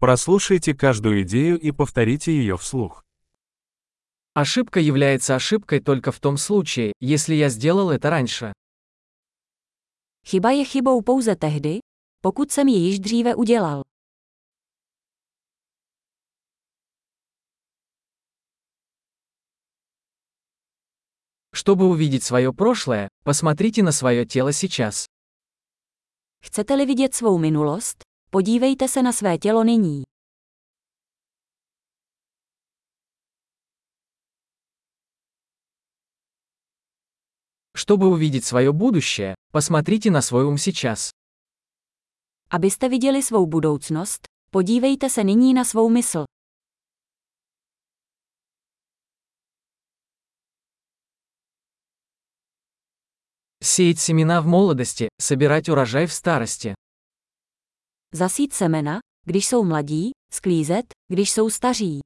Прослушайте каждую идею и повторите ее вслух. Ошибка является ошибкой только в том случае, если я сделал это раньше. Chyba je chybou pouze tehdy, pokud jsem ji již dříve udělal. Чтобы увидеть свое прошлое, посмотрите на свое тело сейчас. Chcete-li vidět svou minulost, podívejte se na své tělo nyní. Чтобы увидеть свое будущее, посмотрите на свой ум сейчас. Abyste viděli svou budoucnost, podívejte se nyní na svou mysl. Сеять семена в молодости, собирать урожай в старости. Zasít semena, když jsou mladí, sklízet, když jsou staří.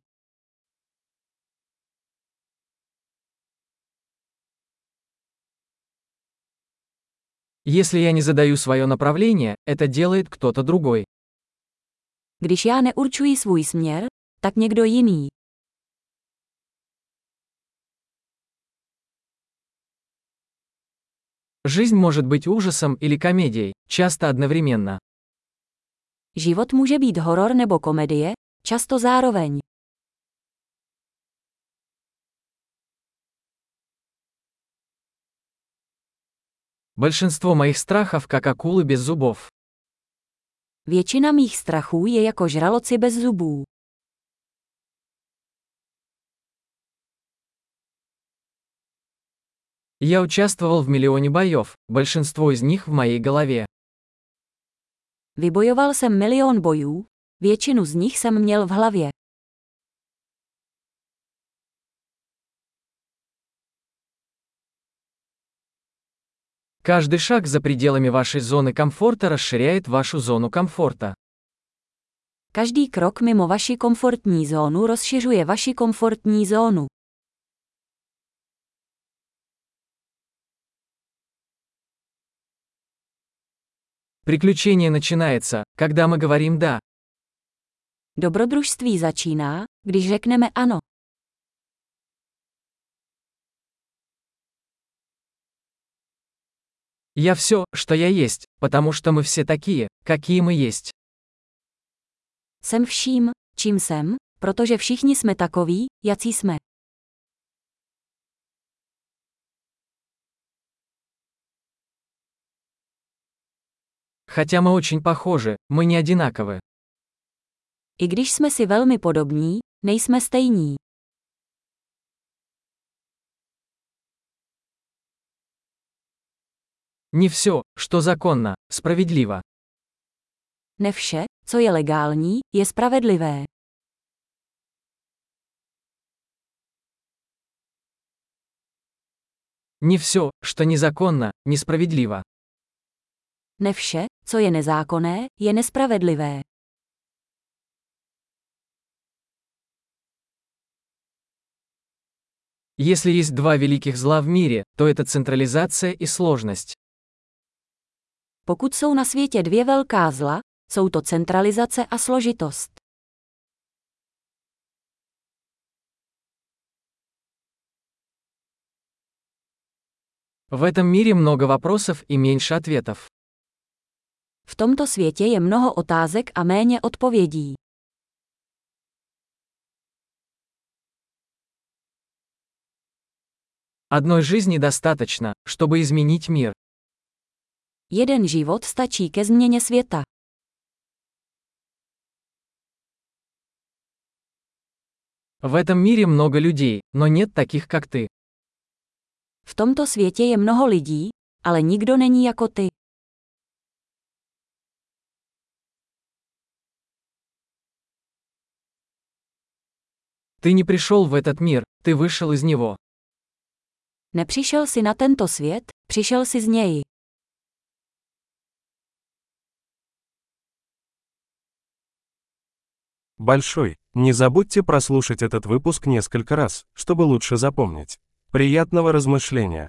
Если я не задаю свое направление, это делает кто-то другой. Když já neurčuji svůj směr, tak někdo jiný. Жизнь может быть ужасом или комедией, часто одновременно. Život může být horor nebo komedie, často zároveň. Большинство моих страхов как акулы без зубов. Většina mých strachů je jako žraloci bez zubů. Я участвовал в миллионе боев, большинство из них в моей голове. Vybojoval jsem milion bojů, většinu z nich jsem měl v hlavě. Каждый шаг за пределами вашей зоны комфорта расширяет вашу зону комфорта. Každý krok mimo vaši komfortní zónu rozšiřuje vaši komfortní zónu. Приключение начинается, когда мы говорим «да». Dobrodružství začíná, když řekneme ano. Я все, что я есть, потому что мы все такие, какие мы есть. Jsem vším, čím jsem, protože všichni jsme takoví, jací jsme. Хотя мы очень похожи, мы не одинаковы. I když jsme si velmi podobní, nejsme stejní. Не все, что законно, справедливо. Ne vše, co je legální, je spravedlivé. Не все, что незаконно, несправедливо. Ne vše, co je nezákonné, je nespravedlivé. Если есть два великих зла в мире, то это централизация и сложность. Pokud jsou na světě dvě velká zla, jsou to centralizace a složitost. В этом мире много вопросов и меньше ответов. V tomto světě je mnoho otázek a méně odpovědí. Одной жизни достаточно, чтобы изменить мир. Jeden život stačí ke změně světa. В этом мире много людей, но нет таких, как ты. V tomto světě je mnoho lidí, ale nikdo není jako ty. Ты не пришел в этот мир, ты вышел из него. Nepřišel si na tento svět, přišel si z něj. Большой. Не забудьте прослушать этот выпуск несколько раз, чтобы лучше запомнить. Приятного размышления!